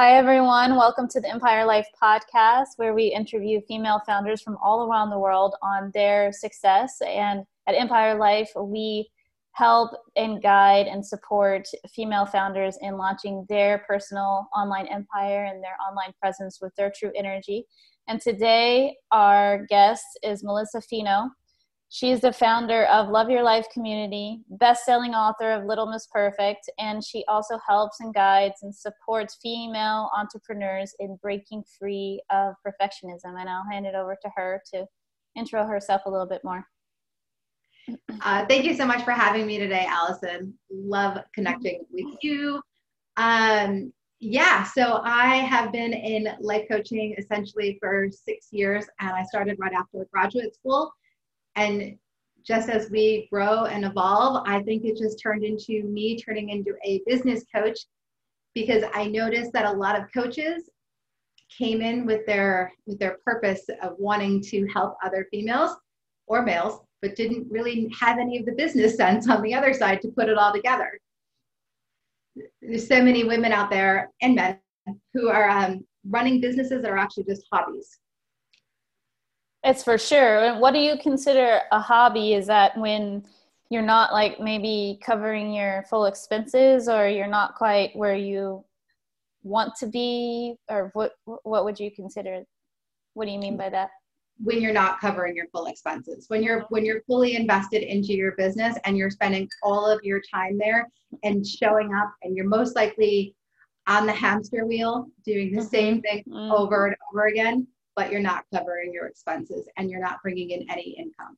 Hi, everyone. Welcome to the Empire Life podcast, where we interview female founders from all around the world on their success. And at Empire Life, we help and guide and support female founders in launching their personal online empire and their online presence with their true energy. And today, our guest is Melissa Fino. She is the founder of Love Your Life Community, best-selling author of Little Miss Perfect, and she also helps and guides and supports female entrepreneurs in breaking free of perfectionism. And I'll hand it over to her to intro herself a little bit more. Uh, thank you so much for having me today, Allison. Love connecting with you. Um, yeah, so I have been in life coaching essentially for six years, and I started right after graduate school. And just as we grow and evolve, I think it just turned into me turning into a business coach because I noticed that a lot of coaches came in with their with their purpose of wanting to help other females or males, but didn't really have any of the business sense on the other side to put it all together. There's so many women out there and men who are um, running businesses that are actually just hobbies it's for sure. And what do you consider a hobby? Is that when you're not like maybe covering your full expenses or you're not quite where you want to be or what what would you consider what do you mean by that when you're not covering your full expenses when you're when you're fully invested into your business and you're spending all of your time there and showing up and you're most likely on the hamster wheel doing the same thing mm-hmm. over and over again but you're not covering your expenses and you're not bringing in any income.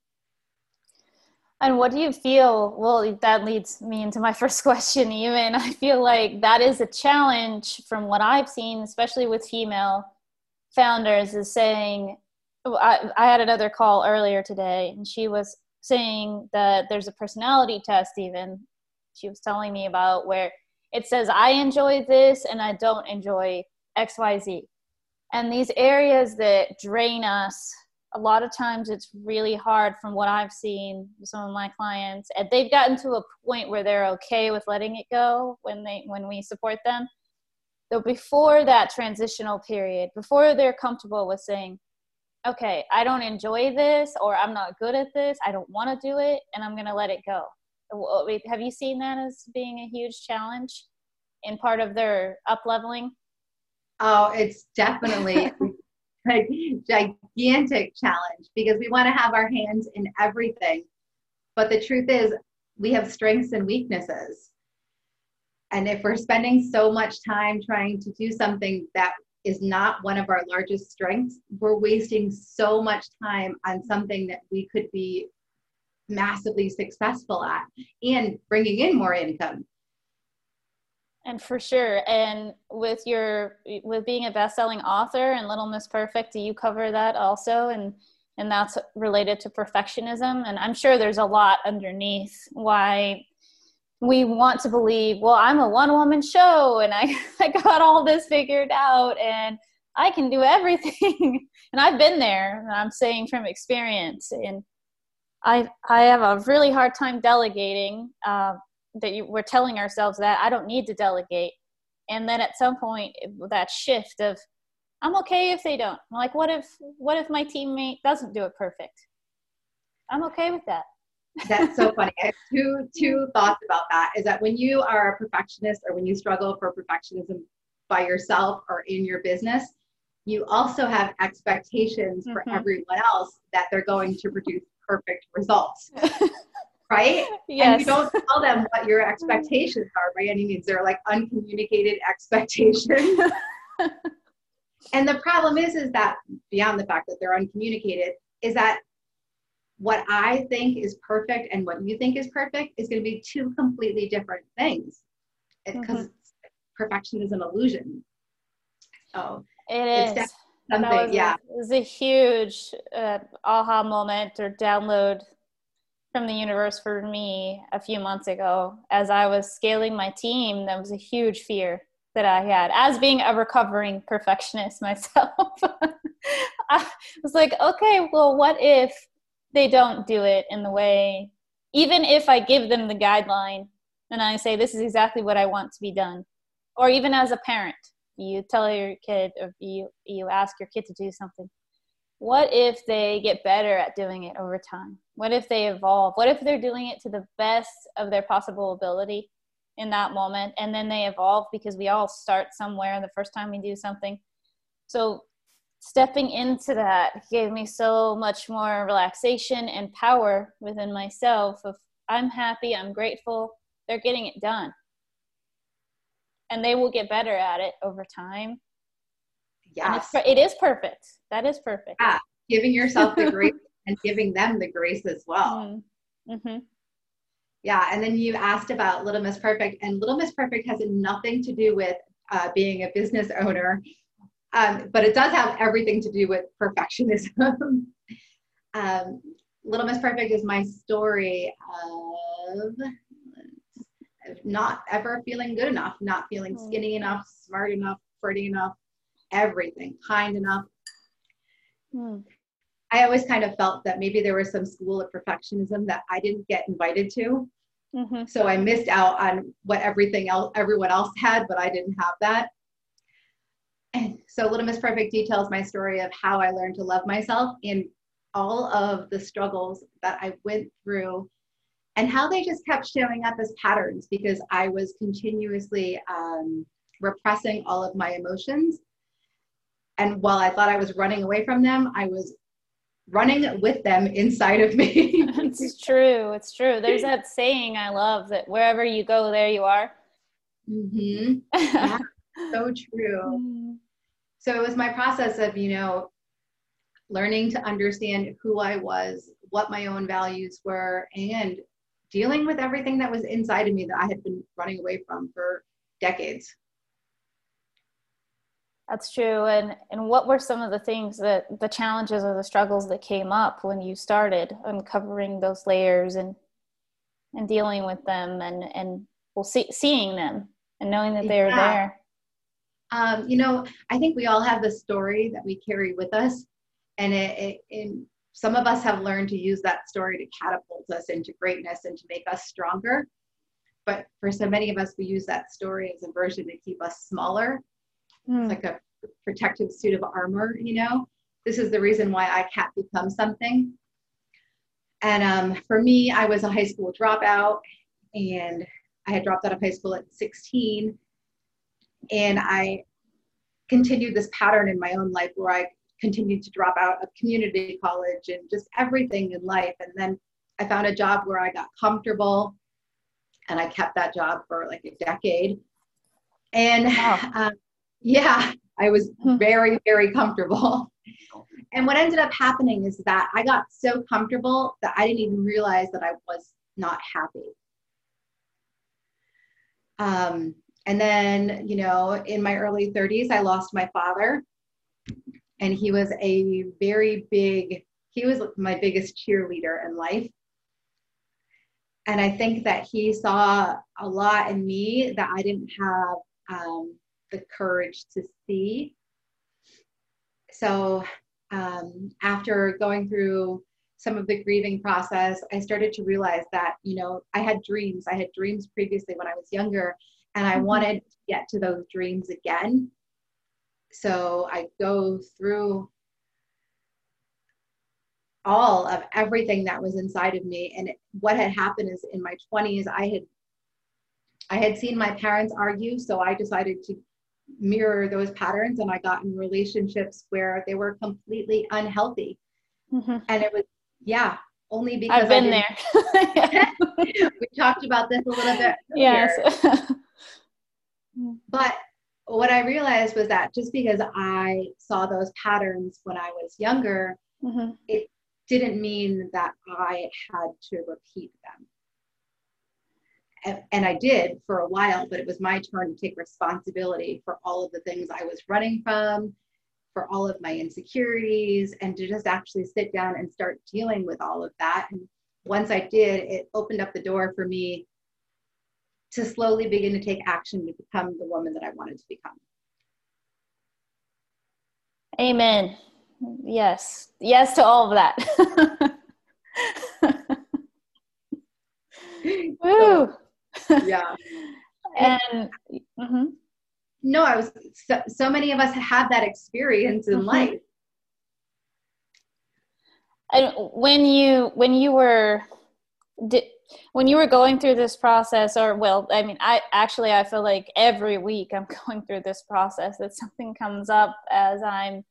And what do you feel? Well, that leads me into my first question, even. I feel like that is a challenge from what I've seen, especially with female founders, is saying, I, I had another call earlier today, and she was saying that there's a personality test, even. She was telling me about where it says, I enjoy this and I don't enjoy XYZ and these areas that drain us a lot of times it's really hard from what i've seen with some of my clients. And they've gotten to a point where they're okay with letting it go when they when we support them. Though before that transitional period before they're comfortable with saying okay i don't enjoy this or i'm not good at this. I don't want to do it and i'm going to let it go. Have you seen that as being a huge challenge in part of their up leveling Oh, it's definitely a gigantic challenge because we want to have our hands in everything. But the truth is, we have strengths and weaknesses. And if we're spending so much time trying to do something that is not one of our largest strengths, we're wasting so much time on something that we could be massively successful at and bringing in more income and for sure. And with your with being a best-selling author and little miss perfect do you cover that also? And and that's related to perfectionism? And i'm sure there's a lot underneath why we want to believe well i'm a one woman show and I, I got all this figured out and i can do everything. And i've been there. And i'm saying from experience. And i i have a really hard time delegating uh, that you, we're telling ourselves that I don't need to delegate. And then at some point, that shift of, I'm okay if they don't. I'm like, what if, what if my teammate doesn't do it perfect? I'm okay with that. That's so funny. I have two two thoughts about that. Is that when you are a perfectionist or when you struggle for perfectionism by yourself or in your business, you also have expectations mm-hmm. for everyone else that they're going to produce perfect results. right? Yes. And you don't tell them what your expectations are by any means. They're like uncommunicated expectations. and the problem is, is that beyond the fact that they're uncommunicated, is that what I think is perfect and what you think is perfect is going to be two completely different things because mm-hmm. perfection is an illusion. Oh, it is. Something, yeah. A, it was a huge uh, aha moment or download from the universe for me a few months ago as I was scaling my team. That was a huge fear that I had as being a recovering perfectionist myself. I was like, okay, well, what if they don't do it in the way, even if I give them the guideline and I say, this is exactly what I want to be done? Or even as a parent, you tell your kid or you you ask your kid to do something what if they get better at doing it over time? What if they evolve? What if they're doing it to the best of their possible ability in that moment and then they evolve because we all start somewhere the first time we do something? So stepping into that gave me so much more relaxation and power within myself of i'm happy i'm grateful they're getting it done. And they will get better at it over time yes. it is perfect. That is perfect. Yeah. Giving yourself the grace and giving them the grace as well. Mm-hmm. mm-hmm. yeah. And then you asked about little miss perfect and little miss perfect has nothing to do with uh, being a business owner. Um, but it does have everything to do with perfectionism. Um, little miss perfect is my story of not ever feeling good enough, not feeling mm. skinny enough, smart enough, pretty enough, everything, kind enough. Mm. I always kind of felt that maybe there was some school of perfectionism that I didn't get invited to. Mm-hmm. So I missed out on what everything else everyone else had, but I didn't have that. And so Little Miss Perfect details my story of how I learned to love myself in all of the struggles that I went through and how they just kept showing up as patterns because I was continuously um, repressing all of my emotions. And while I thought I was running away from them, I was running with them inside of me. it's true. It's true. There's that saying I love that wherever you go, there you are. Mm-hmm. Yeah, so true. Mm-hmm. So it was my process of, you know, learning to understand who I was, what my own values were, and dealing with everything that was inside of me that I had been running away from for decades. That's true. And and what were some of the things that the challenges or the struggles that came up when you started uncovering those layers and and dealing with them and and well see, seeing them and knowing that they're yeah. there? Um, you know, I think we all have the story that we carry with us, and it, it, it some of us have learned to use that story to catapult us into greatness and to make us stronger. But for so many of us, we use that story as a version to keep us smaller, mm. like a protective suit of armor, you know? This is the reason why I can't become something. And um, for me, I was a high school dropout and I had dropped out of high school at 16. And I continued this pattern in my own life where I continued to drop out of community college and just everything in life. And then I found a job where I got comfortable and I kept that job for like a decade. And wow. um, yeah, I was very, very comfortable. And what ended up happening is that I got so comfortable that I didn't even realize that I was not happy. Um, and then, you know, in my early 30s, I lost my father and he was a very big he was my biggest cheerleader in life and i think that he saw a lot in me that i didn't have um, the courage to see so um, after going through some of the grieving process i started to realize that you know i had dreams i had dreams previously when i was younger and i mm-hmm. wanted to get to those dreams again so I go through all of everything that was inside of me. And what had happened is in my 20s, I had I had seen my parents argue, so I decided to mirror those patterns and I got in relationships where they were completely unhealthy. Mm-hmm. And it was, yeah, only because I've been there. we talked about this a little bit. Earlier. Yes. but what I realized was that just because I saw those patterns when I was younger, mm-hmm. it didn't mean that I had to repeat them. And, and, I did for a while, but it was my turn to take responsibility for all of the things I was running from, for all of my insecurities, and to just actually sit down and start dealing with all of that. And once I did, it opened up the door for me to slowly begin to take action to become the woman that I wanted to become. Amen. Yes. Yes to all of that. Woo. Yeah. And mm-hmm. no, I was so, so many of us have that experience in mm-hmm. life. And when you when you were did, when you were going through this process or well i mean i actually i feel like every week i'm going through this process that something comes up as i'm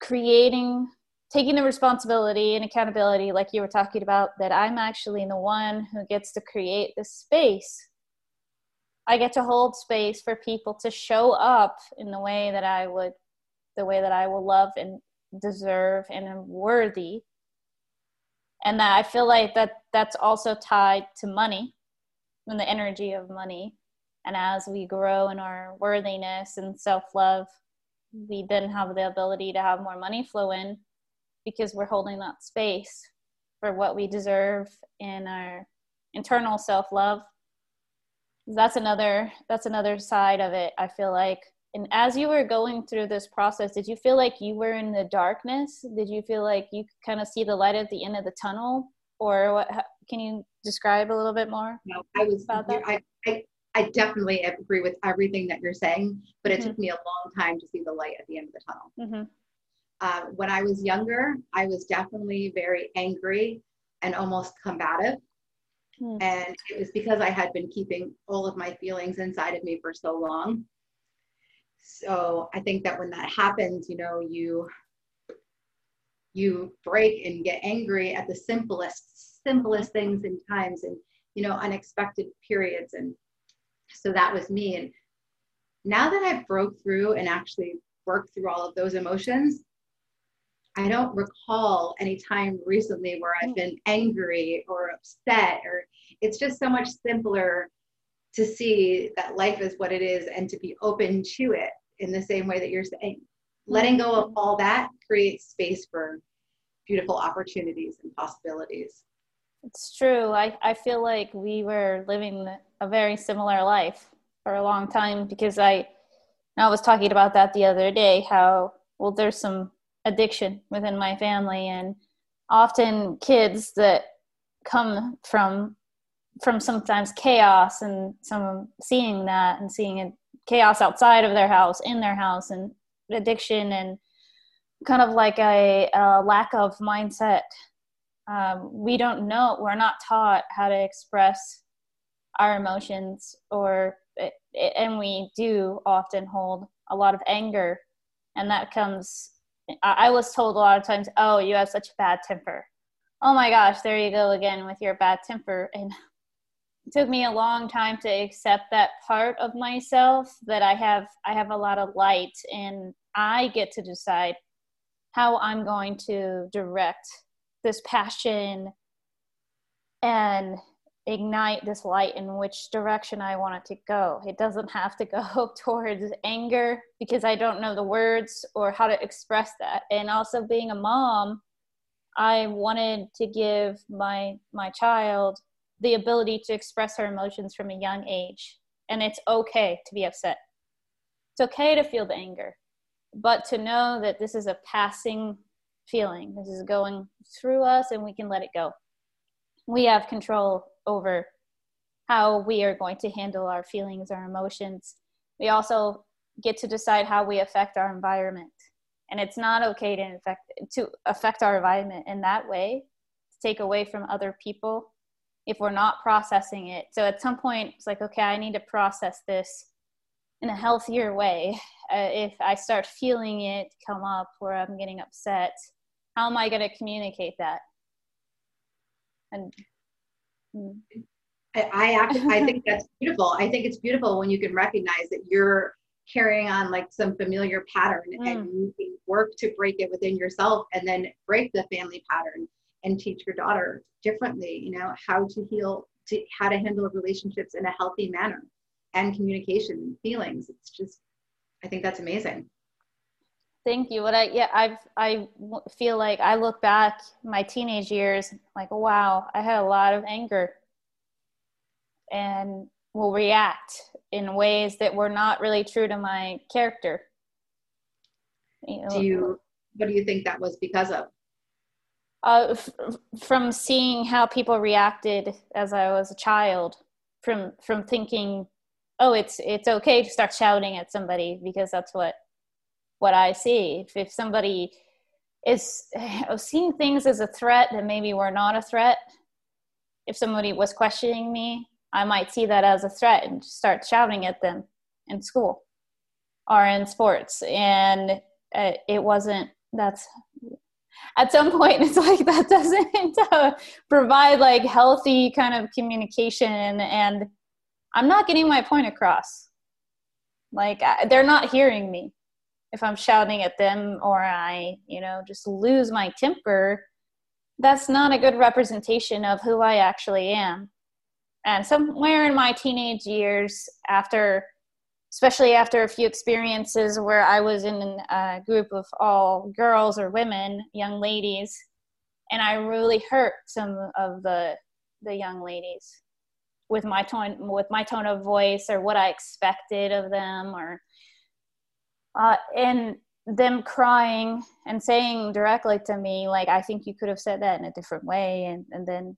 creating taking the responsibility and accountability like you were talking about that i'm actually the one who gets to create the space. I get to hold space for people to show up in the way that i would the way that i will love and deserve and am worthy. And that i feel like that that's also tied to money and the energy of money. And as we grow in our worthiness and self-love we then have the ability to have more money flow in because we're holding that space for what we deserve in our internal self-love. That's another that's another side of it i feel like. And as you were going through this process did you feel like you were in the darkness? Did you feel like you kind of see the light at the end of the tunnel? Or what can you describe a little bit more no i was about that? I, I, I definitely agree with everything that you're saying but it mm-hmm. took me a long time to see the light at the end of the tunnel. Mm-hmm. Uh, when i was younger i was definitely very angry and almost combative. Mm. and it was because i had been keeping all of my feelings inside of me for so long. So i think that when that happens you know you you break and get angry at the simplest simplest things and times and you know unexpected periods. And so that was me. And now that i've broke through and actually worked through all of those emotions i don't recall any time recently where i've hmm. been angry or upset or it's just so much simpler to see that life is what it is and to be open to it in the same way that you're saying. Hmm. Letting go of all that creates space for beautiful opportunities and possibilities. It's true. I, I feel like we were living a very similar life for a long time because i i was talking about that the other day how well there's some addiction within my family and often kids that come from from sometimes chaos and some seeing that and seeing chaos outside of their house in their house and addiction and kind of like a, a lack of mindset. Um, we don't know we're not taught how to express our emotions or and we do often hold a lot of anger and that comes i was told a lot of times oh you have such a bad temper. Oh my gosh there you go again with your bad temper. And it took me a long time to accept that part of myself that i have i have a lot of light and i get to decide how i'm going to direct this passion and ignite this light in which direction i want it to go it doesn't have to go towards anger because i don't know the words or how to express that and also being a mom i wanted to give my my child the ability to express her emotions from a young age. And it's okay to be upset. It's okay to feel the anger, but to know that this is a passing feeling. This is going through us and we can let it go. We have control over how we are going to handle our feelings, our emotions. We also get to decide how we affect our environment. And it's not okay to affect, to affect our environment in that way, to take away from other people if we're not processing it. So at some point, it's like, okay, I need to process this in a healthier way. Uh, if I start feeling it come up where I'm getting upset, how am I going to communicate that? And I, I, I think that's beautiful. I think it's beautiful when you can recognize that you're carrying on like some familiar pattern mm. and you can work to break it within yourself and then break the family pattern and teach your daughter differently you know how to heal to how to handle relationships in a healthy manner and communication feelings it's just i think that's amazing thank you. What i yeah i've i feel like i look back my teenage years like wow i had a lot of anger and will react in ways that were not really true to my character. You know, do you what do you think that was because of? Uh, f- from seeing how people reacted as I was a child, from from thinking oh it's it's okay to start shouting at somebody because that's what what i see. If, if somebody is seeing things as a threat that maybe were not a threat if somebody was questioning me i might see that as a threat and start shouting at them in school or in sports. And uh, it wasn't that's at some point it's like that doesn't uh, provide like healthy kind of communication. And i'm not getting my point across. Like I, they're not hearing me if i'm shouting at them or i you know just lose my temper that's not a good representation of who i actually am. And somewhere in my teenage years after especially after a few experiences where I was in a group of all girls or women, young ladies, and I really hurt some of the the young ladies with my tone with my tone of voice or what I expected of them or uh, and them crying and saying directly to me like I think you could have said that in a different way and and then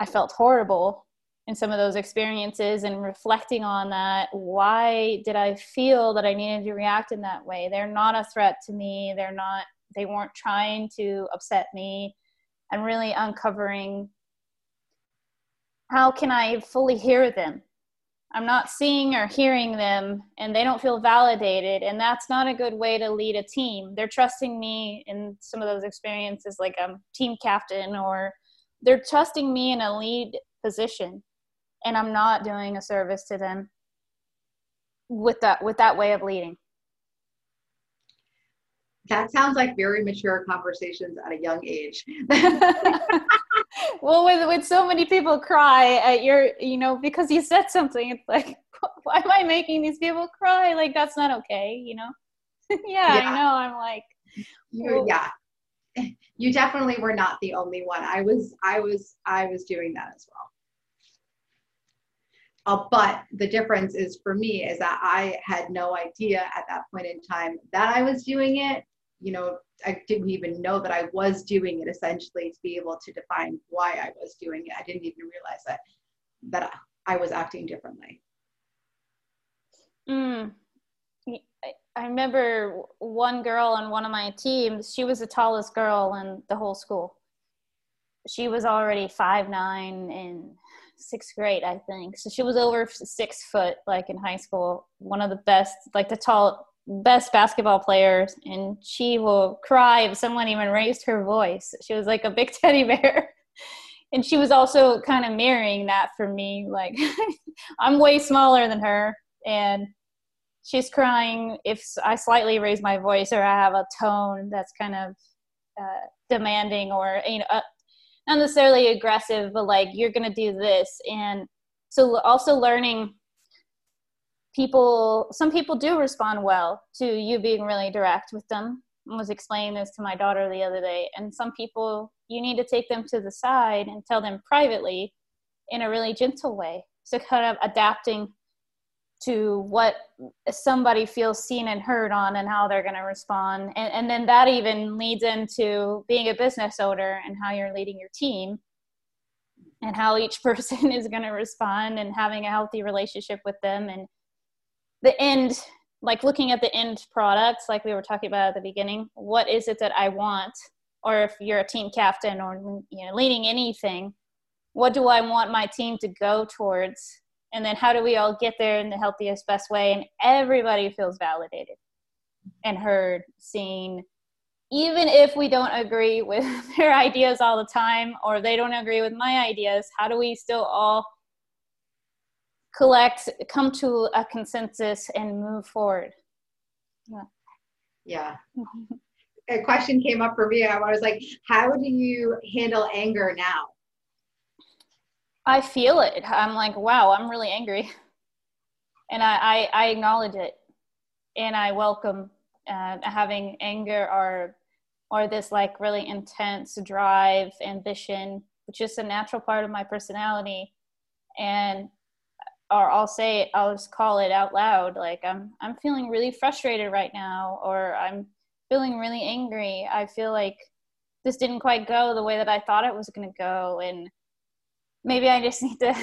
I felt horrible in some of those experiences and reflecting on that. Why did i feel that i needed to react in that way? They're not a threat to me. They're not they weren't trying to upset me. And really uncovering how can i fully hear them i'm not seeing or hearing them and they don't feel validated and that's not a good way to lead a team. They're trusting me in some of those experiences like i'm team captain or they're trusting me in a lead position and i'm not doing a service to them with that with that way of leading. That sounds like very mature conversations at a young age well with with so many people cry at your you know because you said something it's like why am i making these people cry? Like that's not okay you know? Yeah, yeah, i know i'm like well, yeah. You definitely were not the only one. I was i was i was doing that as well. Uh, but the difference is for me is that I had no idea at that point in time that I was doing it. You know, I didn't even know that I was doing it essentially to be able to define why I was doing it. I didn't even realize that that I was acting differently. Mm. I remember one girl on one of my teams, she was the tallest girl in the whole school. She was already five nine in sixth grade, I think. So she was over six foot, like in high school, one of the best, like the tall, best basketball players. And she will cry if someone even raised her voice. She was like a big teddy bear. and she was also kind of mirroring that for me. Like, I'm way smaller than her. And she's crying if I slightly raise my voice or I have a tone that's kind of uh, demanding or you know uh, not necessarily aggressive, but like you're gonna do this. And so also learning people some people do respond well to you being really direct with them. I was explaining this to my daughter the other day. And some people you need to take them to the side and tell them privately in a really gentle way. So kind of adapting to what somebody feels seen and heard on and how they're going to respond and, and then that even leads into being a business owner and how you're leading your team and how each person is going to respond and having a healthy relationship with them and the end like looking at the end products like we were talking about at the beginning what is it that i want? Or if you're a team captain or you know leading anything what do i want my team to go towards? And then how do we all get there in the healthiest best way? And everybody feels validated and heard seen even if we don't agree with their ideas all the time or they don't agree with my ideas how do we still all collect come to a consensus and move forward yeah yeah a question came up for me i was like how do you handle anger now I feel it. I'm like, wow, I'm really angry. And I, I, I acknowledge it. And I welcome uh, having anger or, or this like really intense drive, ambition, which is a natural part of my personality. And, or I'll say it, I'll just call it out loud. Like I'm, I'm feeling really frustrated right now, or I'm feeling really angry. I feel like this didn't quite go the way that I thought it was going to go. And, maybe I just need to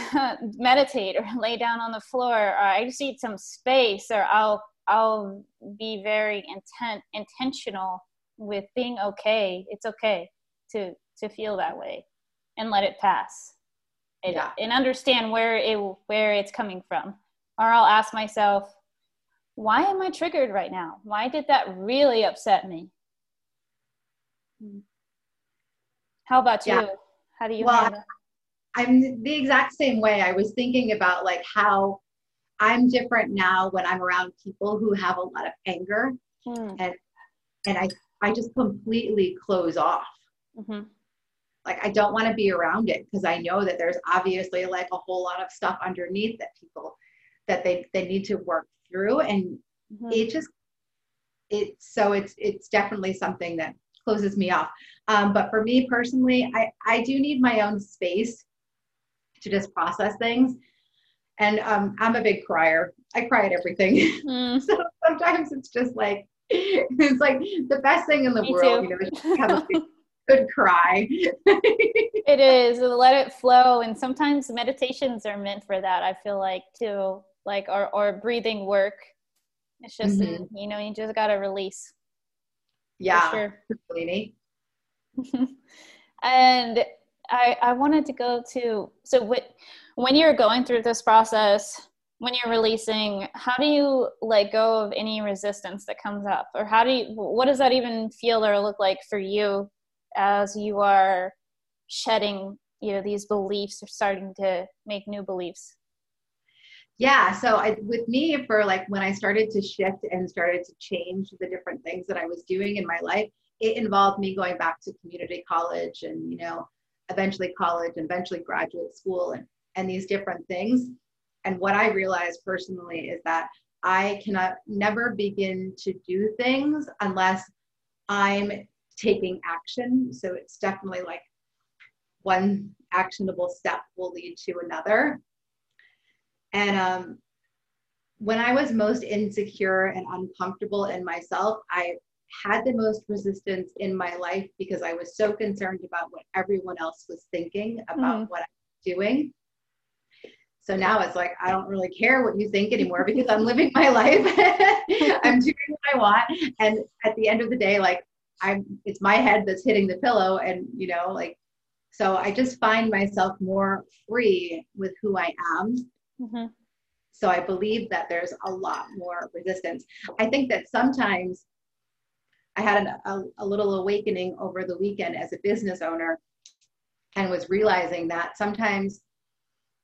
meditate or lay down on the floor or I just need some space or I'll I'll be very intent intentional with being okay. It's okay to to feel that way and let it pass. And, yeah. and understand where it where it's coming from. Or I'll ask myself, why am I triggered right now? Why did that really upset me? Hmm. How about you? How do you well, handle? I'm the exact same way. I was thinking about like how I'm different now when I'm around people who have a lot of anger mm. and and I I just completely close off. Mm-hmm. Like I don't want to be around it because I know that there's obviously like a whole lot of stuff underneath that people that they they need to work through and mm-hmm. it just it so it's it's definitely something that closes me off. Um, but for me personally, I I do need my own space to just process things. And um, I'm a big crier. I cry at everything. Mm. so sometimes it's just like it's like the best thing in the Me world, too. you know, have a good cry. it is. Let it flow. And sometimes meditations are meant for that, I feel like too. Like or or breathing work. It's just mm-hmm. you know, you just gotta release. Yeah. Sure. and I, I wanted to go to so what, when you're going through this process when you're releasing how do you let go of any resistance that comes up or how do you what does that even feel or look like for you as you are shedding you know these beliefs or starting to make new beliefs yeah so I, with me for like when i started to shift and started to change the different things that i was doing in my life it involved me going back to community college and you know eventually college and eventually graduate school and, and these different things. And what I realized personally is that I cannot never begin to do things unless I'm taking action. So it's definitely like one actionable step will lead to another. And um, when I was most insecure and uncomfortable in myself, I had the most resistance in my life because I was so concerned about what everyone else was thinking about mm-hmm. what I'm doing. So now it's like I don't really care what you think anymore because I'm living my life. I'm doing what I want. And at the end of the day, like I'm it's my head that's hitting the pillow and you know, like so I just find myself more free with who I am. Mm-hmm. So I believe that there's a lot more resistance. I think that sometimes I had an, a, a little awakening over the weekend as a business owner and was realizing that sometimes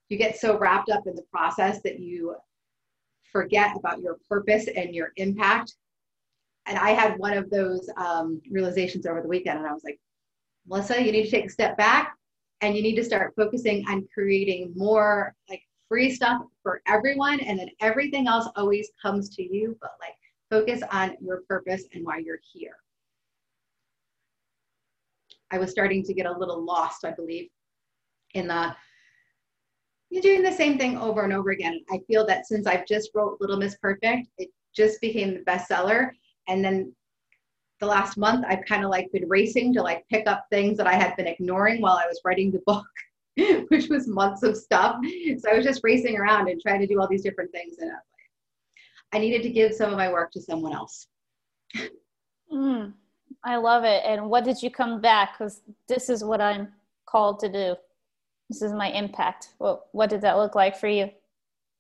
you get so wrapped up in the process that you forget about your purpose and your impact. And I had one of those um, realizations over the weekend, and I was like, Melissa, you need to take a step back and you need to start focusing on creating more like free stuff for everyone. And then everything else always comes to you. But like Focus on your purpose and why you're here. I was starting to get a little lost, I believe, in the you're doing the same thing over and over again. I feel that since I've just wrote Little Miss Perfect, it just became the bestseller. And then the last month, I've kind of like been racing to like pick up things that I had been ignoring while I was writing the book, which was months of stuff. So I was just racing around and trying to do all these different things. And I needed to give some of my work to someone else. Mm, I love it. And what did you come back? Because this is what I'm called to do. This is my impact. What what did that look like for you?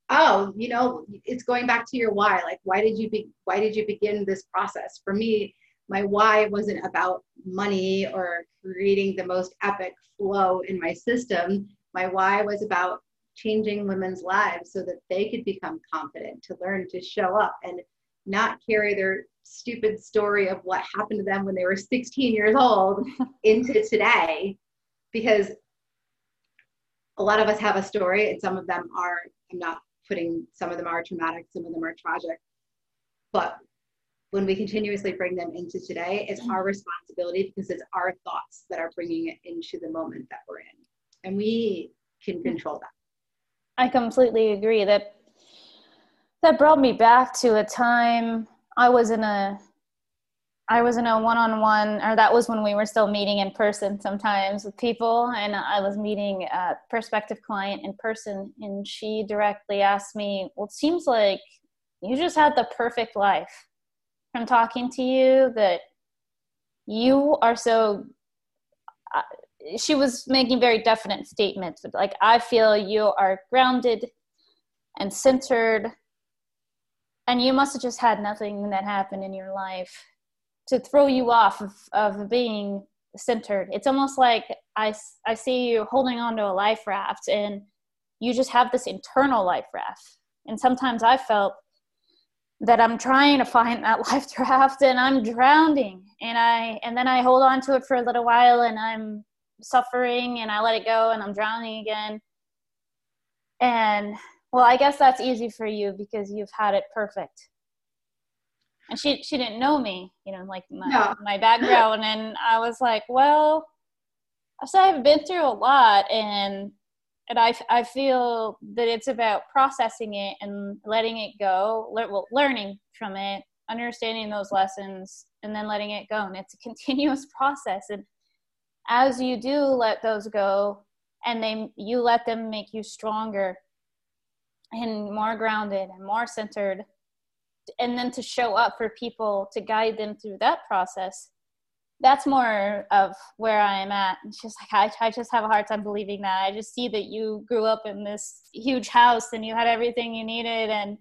Oh, you know, it's going back to your why. Like, why did you be? Why did you begin this process? For me, my why wasn't about money or creating the most epic flow in my system. My why was about changing women's lives so that they could become confident to learn to show up and not carry their stupid story of what happened to them when they were 16 years old into today because a lot of us have a story and some of them are i'm not putting some of them are traumatic some of them are tragic. But when we continuously bring them into today it's our responsibility because it's our thoughts that are bringing it into the moment that we're in. And we can hmm. control that. I completely agree that that brought me back to a time I was in a I was in a one on one, or that was when we were still meeting in person sometimes with people. And I was meeting a prospective client in person, and she directly asked me, Well, it seems like you just had the perfect life from talking to you, that you are so. Uh, she was making very definite statements, but like, I feel you are grounded and centered, and you must have just had nothing that happened in your life to throw you off of, of being centered. It's almost like I, I see you holding onto a life raft and you just have this internal life raft. And sometimes I felt that I'm trying to find that life raft and I'm drowning and I and then I hold on to it for a little while and I'm suffering and I let it go and I'm drowning again. And well, I guess that's easy for you because you've had it perfect and she she didn't know me, you know, like my no. my background, and I was like, well, so I've been through a lot, and and I I feel that it's about processing it and letting it go, le- well, learning from it, understanding those lessons, and then letting it go, and it's a continuous process, and as you do let those go, and they you let them make you stronger and more grounded and more centered and then to show up for people to guide them through that process that's more of where I am at. And she's like, I, I just have a hard time believing that. I just see that you grew up in this huge house and you had everything you needed and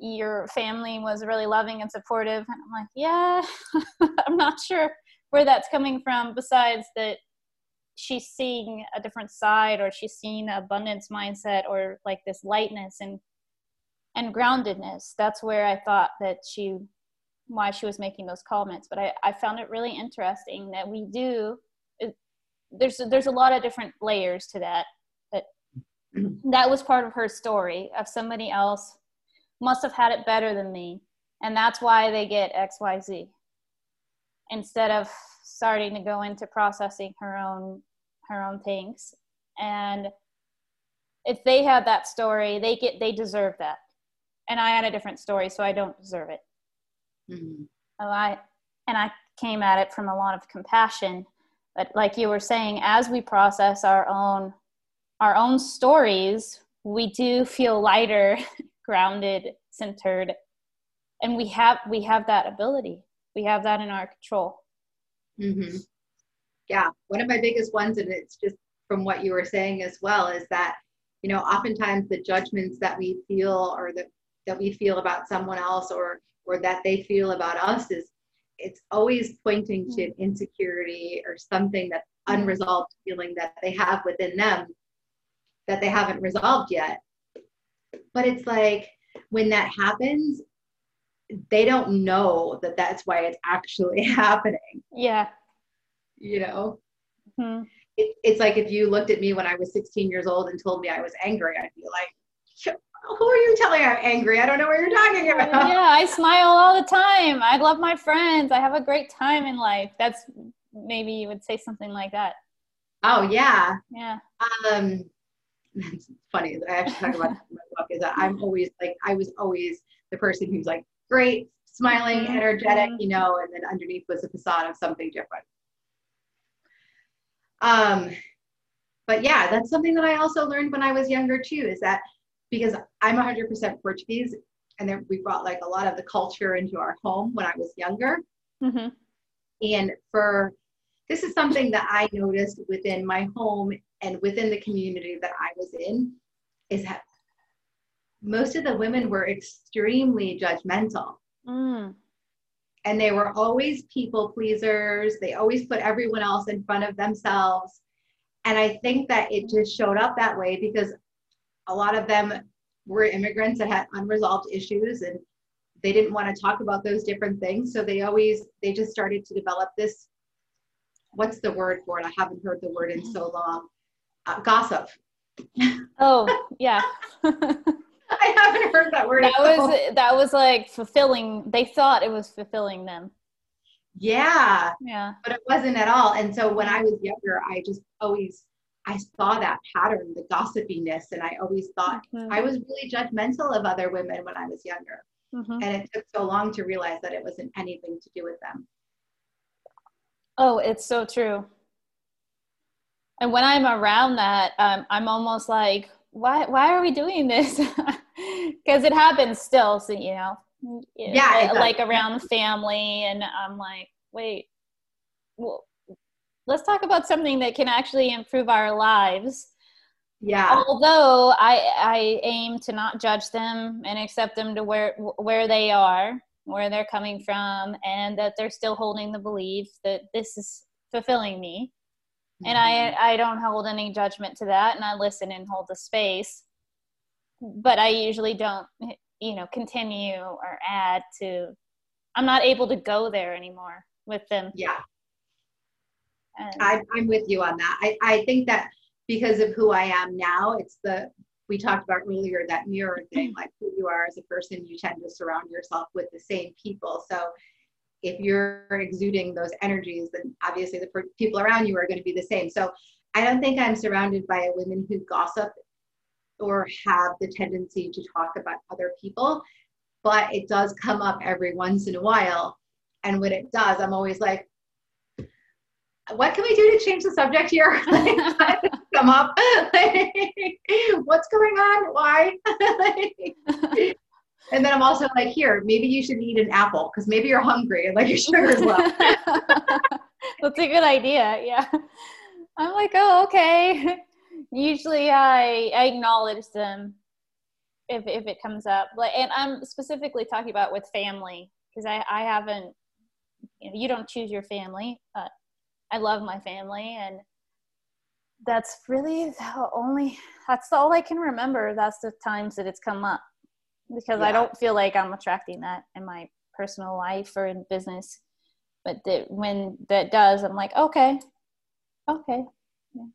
your family was really loving and supportive. And I'm like, yeah, I'm not sure where that's coming from besides that she's seeing a different side or she's seeing abundance mindset or like this lightness and and groundedness. That's where I thought that she, why she was making those comments. But I, I found it really interesting that we do. It, there's there's a lot of different layers to that. But that was part of her story of somebody else must have had it better than me, and that's why they get X Y Z. Instead of starting to go into processing her own her own things and if they had that story they get they deserve that and I had a different story, so I don't deserve it. Mm-hmm. So I and I came at it from a lot of compassion. But like you were saying, as we process our own our own stories, we do feel lighter, grounded, centered, and we have we have that ability. We have that in our control. Mm-hmm. Yeah, one of my biggest ones, and it's just from what you were saying as well, is that you know oftentimes the judgments that we feel or the that we feel about someone else or or that they feel about us is it's always pointing to mm. insecurity or something that unresolved feeling that they have within them that they haven't resolved yet but it's like when that happens they don't know that that's why it's actually happening yeah you know mm-hmm. it, it's like if you looked at me when i was 16 years old and told me i was angry i'd be like who are you telling I'm angry? I don't know what you're talking about. Yeah, I smile all the time. I love my friends. I have a great time in life. That's maybe you would say something like that. Oh yeah. Yeah. Um it's funny. I have to talk about my book is that I'm always like I was always the person who's like great, smiling, mm-hmm. energetic, you know, and then underneath was a facade of something different. Um but yeah, that's something that I also learned when I was younger too, is that because I'm 100% Portuguese, and then we brought like a lot of the culture into our home when I was younger. Mm-hmm. And for this is something that I noticed within my home and within the community that I was in is that most of the women were extremely judgmental. Mm. And they were always people pleasers. They always put everyone else in front of themselves. And I think that it just showed up that way because a lot of them were immigrants that had unresolved issues and they didn't want to talk about those different things. So they always they just started to develop this what's the word for it? I haven't heard the word in so long. Uh, gossip. Oh yeah. I haven't heard that word that was that was like fulfilling they thought it was fulfilling them. Yeah. Yeah. But it wasn't at all. And so when i was younger i just always I saw that pattern, the gossipiness, and I always thought mm-hmm. I was really judgmental of other women when I was younger. Mm-hmm. And it took so long to realize that it wasn't anything to do with them. Oh, it's so true. And when I'm around that, um, I'm almost like, why, why are we doing this? Because it happens still. So, you know, yeah, like around family. And I'm like, wait, well, let's talk about something that can actually improve our lives. Yeah. Although I, I aim to not judge them and accept them to where, where they are where they're coming from and that they're still holding the belief that this is fulfilling me mm-hmm. and i mm-hmm. i don't hold any judgment to that and i listen and hold the space but i usually don't you know continue or add to i'm not able to go there anymore with them yeah and, I, i'm with you on that. I, I think that because of who i am now it's the we talked about earlier that mirror thing like who you are as a person you tend to surround yourself with the same people. So if you're exuding those energies then obviously the people around you are going to be the same. So i don't think i'm surrounded by women who gossip or have the tendency to talk about other people but it does come up every once in a while. And when it does i'm always like what can we do to change the subject here? come up. What's going on? Why? and then I'm also like, here, maybe you should eat an apple because maybe you're hungry and like your sugar's low. That's a good idea. Yeah. I'm like, oh, okay. Usually I, I acknowledge them if, if it comes up. Like, and I'm specifically talking about with family because I, I haven't, you know, you don't choose your family. but I love my family and that's really the only that's all I can remember. That's the times that it's come up because yeah. I don't feel like I'm attracting that in my personal life or in business. But that when that does, I'm like, okay, okay, yeah.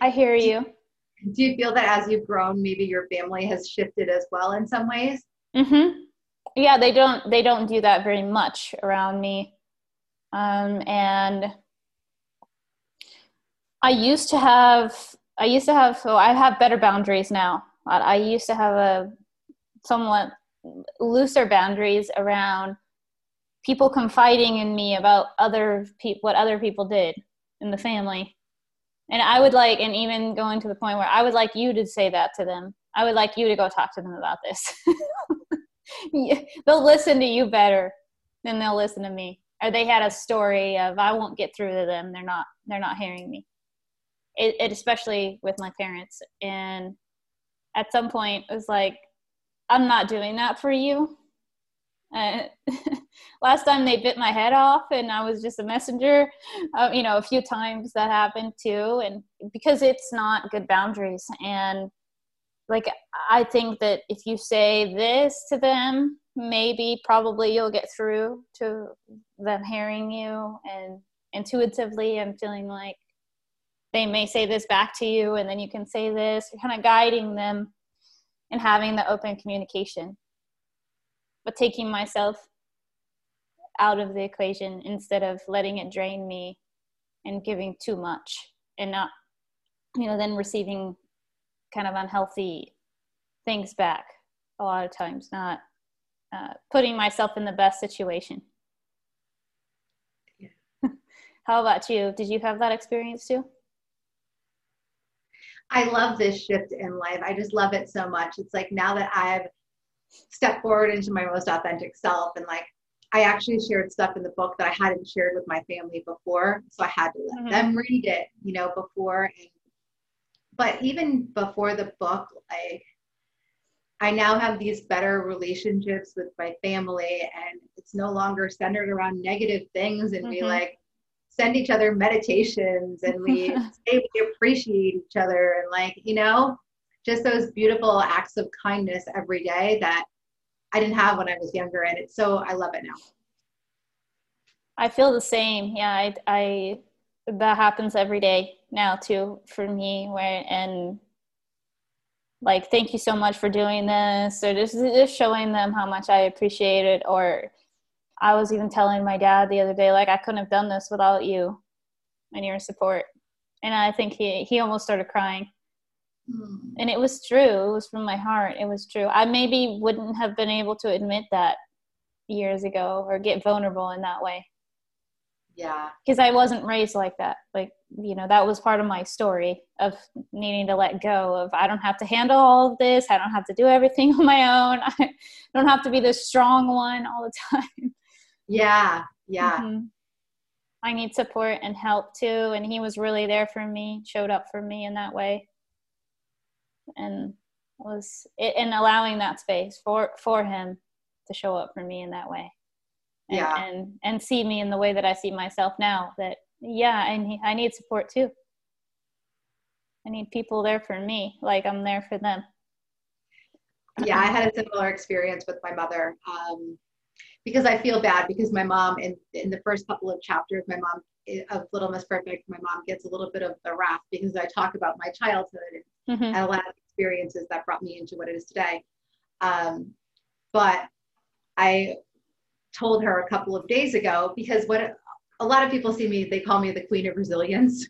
I hear you. Do you feel that as you've grown, maybe your family has shifted as well in some ways? Mm-hmm. Yeah, they don't they don't do that very much around me, um, and I used to have I used to have so I have better boundaries now. I used to have a somewhat looser boundaries around people confiding in me about other people what other people did in the family. And I would like and even going to the point where I would like you to say that to them. I would like you to go talk to them about this. they'll listen to you better than they'll listen to me. Or they had a story of I won't get through to them. They're not they're not hearing me. It, it especially with my parents. And at some point it was like i'm not doing that for you. Uh, last time they bit my head off and i was just a messenger uh, you know a few times that happened too. And because it's not good boundaries and like i think that if you say this to them maybe probably you'll get through to them hearing you and intuitively i'm feeling like they may say this back to you and then you can say this you're kind of guiding them and having the open communication but taking myself out of the equation instead of letting it drain me and giving too much and not you know then receiving kind of unhealthy things back a lot of times not uh, putting myself in the best situation yeah. how about you did you have that experience too I love this shift in life. I just love it so much. It's like now that I've stepped forward into my most authentic self and like I actually shared stuff in the book that I hadn't shared with my family before. So I had to let mm-hmm. them read it, you know, before. And, but even before the book, like I now have these better relationships with my family and it's no longer centered around negative things and mm-hmm. we like send each other meditations and we say we appreciate each other and like you know just those beautiful acts of kindness every day that i didn't have when i was younger and it's so i love it now i feel the same yeah i, I that happens every day now too for me where and like thank you so much for doing this or just just showing them how much i appreciate it or I was even telling my dad the other day, like, I couldn't have done this without you and your support. And I think he, he almost started crying. Mm. And it was true. It was from my heart. It was true. I maybe wouldn't have been able to admit that years ago or get vulnerable in that way. Yeah. Because I wasn't raised like that. Like, you know, that was part of my story of needing to let go of I don't have to handle all of this. I don't have to do everything on my own. I don't have to be the strong one all the time. Yeah. Yeah. Mm-hmm. I need support and help too. And he was really there for me, showed up for me in that way. And was it, and allowing that space for for him to show up for me in that way and, yeah. and and see me in the way that i see myself now that yeah and i need support too. I need people there for me like i'm there for them. Yeah i had a similar experience with my mother um, because i feel bad because my mom in, in the first couple of chapters my mom eh, of little miss perfect my mom gets a little bit of the wrath because i talk about my childhood and, mm-hmm. and a lot of experiences that brought me into what it is today. Um, but i told her a couple of days ago because what a lot of people see me, they call me the queen of resilience.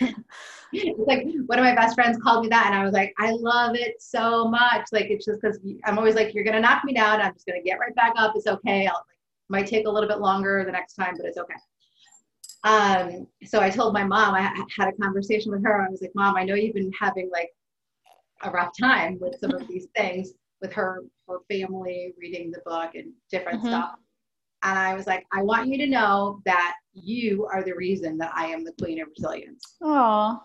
like one of my best friends called me that, and I was like, I love it so much. Like it's just because I'm always like, you're gonna knock me down. I'm just gonna get right back up. It's okay. I'll like, might take a little bit longer the next time, but it's okay. Um, so I told my mom, I had a conversation with her. I was like, Mom, I know you've been having like a rough time with some of these things with her her family reading the book and different mm-hmm. stuff and i was like i want you to know that you are the reason that i am the queen of resilience. Oh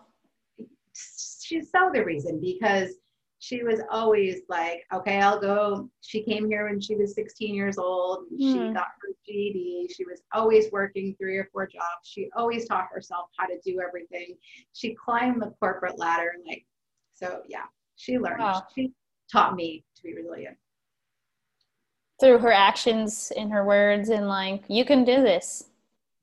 she's so the reason because she was always like okay i'll go. She came here when she was 16 years old. Mm. she got her ged she was always working three or four jobs. She always taught herself how to do everything. She climbed the corporate ladder like so yeah she learned. Wow. she taught me to be resilient through her actions and her words and like you can do this.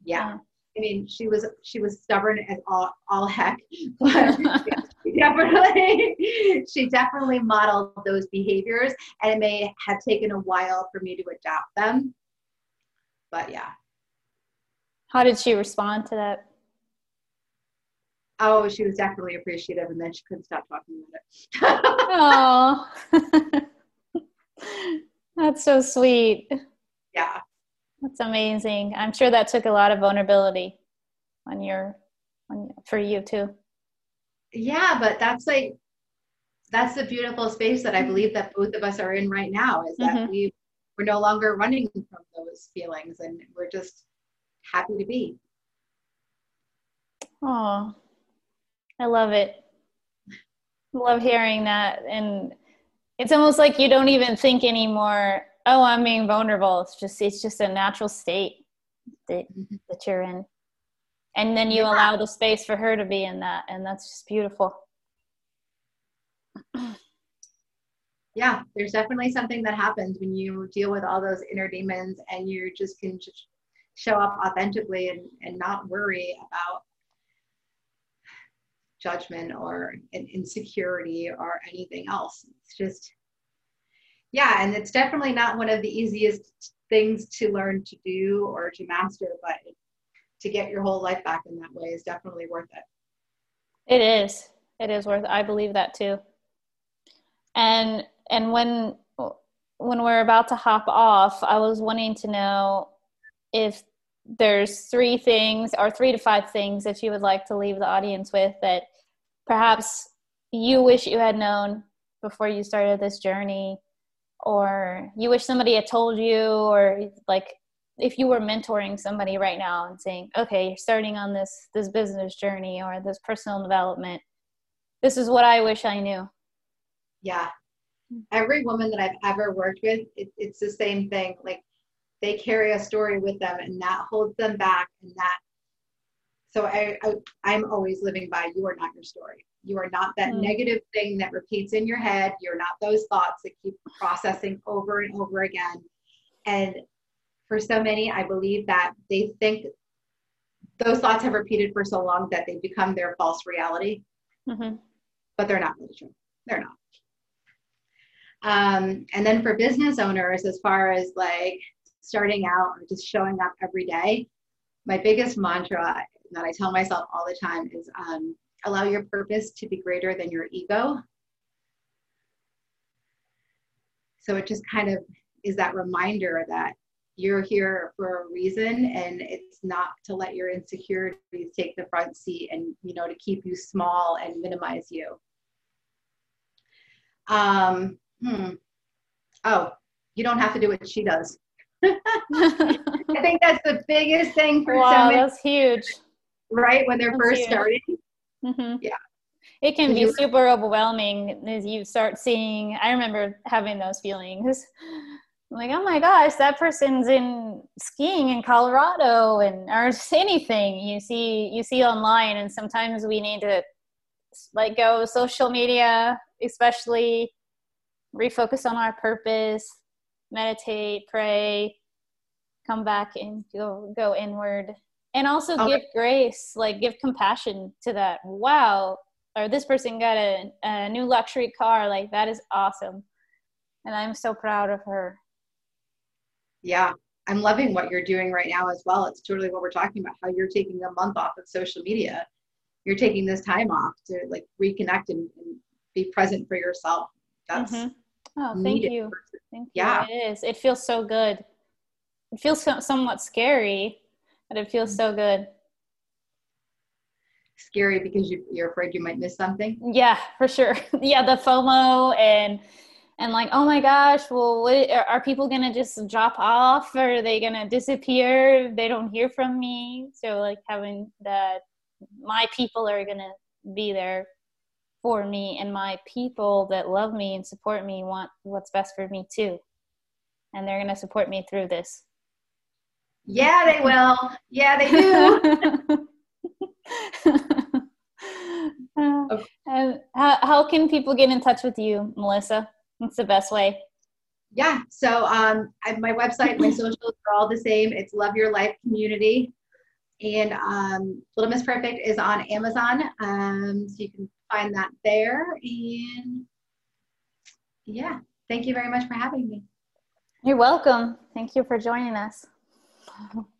Yeah, yeah. i mean she was she was stubborn as all, all heck but she definitely she definitely modeled those behaviors and it may have taken a while for me to adapt them. But yeah. How did she respond to that? Oh she was definitely appreciative and then she couldn't stop talking about it. Oh That's so sweet. Yeah. That's amazing. I'm sure that took a lot of vulnerability on your on for you too. Yeah, but that's like that's the beautiful space that I believe that both of us are in right now is that mm-hmm. we we're no longer running from those feelings and we're just happy to be. Oh, I love it. Love hearing that and it's almost like you don't even think anymore oh i'm being vulnerable it's just it's just a natural state that, mm-hmm. that you're in and then you yeah. allow the space for her to be in that and that's just beautiful yeah there's definitely something that happens when you deal with all those inner demons and you just can just show up authentically and, and not worry about judgment or an insecurity or anything else. It's just, yeah, and it's definitely not one of the easiest things to learn to do or to master, but to get your whole life back in that way is definitely worth it. It is. It is worth it. I believe that too. And and when when we're about to hop off, I was wanting to know if there's three things or three to five things that you would like to leave the audience with that perhaps you wish you had known before you started this journey or you wish somebody had told you or like if you were mentoring somebody right now and saying okay you're starting on this this business journey or this personal development. This is what i wish i knew. Yeah. Mm-hmm. Every woman that i've ever worked with it, it's the same thing. Like they carry a story with them and that holds them back and that so I, I am always living by you are not your story. You are not that mm. negative thing that repeats in your head. You're not those thoughts that keep processing over and over again. And for so many i believe that they think those thoughts have repeated for so long that they become their false reality. Mm-hmm. but they're not really true. They're not. Um, and then for business owners as far as like starting out or just showing up every day, my biggest mantra that I tell myself all the time is um, allow your purpose to be greater than your ego. So it just kind of is that reminder that you're here for a reason and it's not to let your insecurities take the front seat and you know to keep you small and minimize you um hmm. oh you don't have to do what she does i think that's the biggest thing for wow somebody, that's huge. right when they're that's first huge. starting. Mm-hmm. yeah. It can be super overwhelming as you start seeing i remember having those feelings. Like oh my gosh that person's in skiing in colorado and or anything you see you see online and sometimes we need to let go of social media especially refocus on our purpose meditate pray come back and go go inward. And also okay. give grace like give compassion to that. Wow. Or this person got a, a new luxury car. Like that is awesome. And i'm so proud of her. Yeah. I'm loving what you're doing right now as well. It's totally what we're talking about how you're taking a month off of social media. You're taking this time off to like reconnect and, and be present for yourself. That's mm-hmm. Oh thank you. Thank yeah. You. it is. It feels so good. It feels so, somewhat scary but it feels so good. Scary because you, you're afraid you might miss something? Yeah for sure. Yeah the fomo and and like oh my gosh well what, are people gonna just drop off? Or are they gonna disappear if they don't hear from me? So like having that my people are gonna be there for me and my people that love me and support me want what's best for me too and they're gonna support me through this yeah they will yeah they do uh, and how, how can people get in touch with you melissa What's the best way? Yeah. So um, I, my website, my socials are all the same. It's Love Your Life Community. And um, Little Miss Perfect is on Amazon. Um, so you can find that there. And yeah, thank you very much for having me. You're welcome. Thank you for joining us.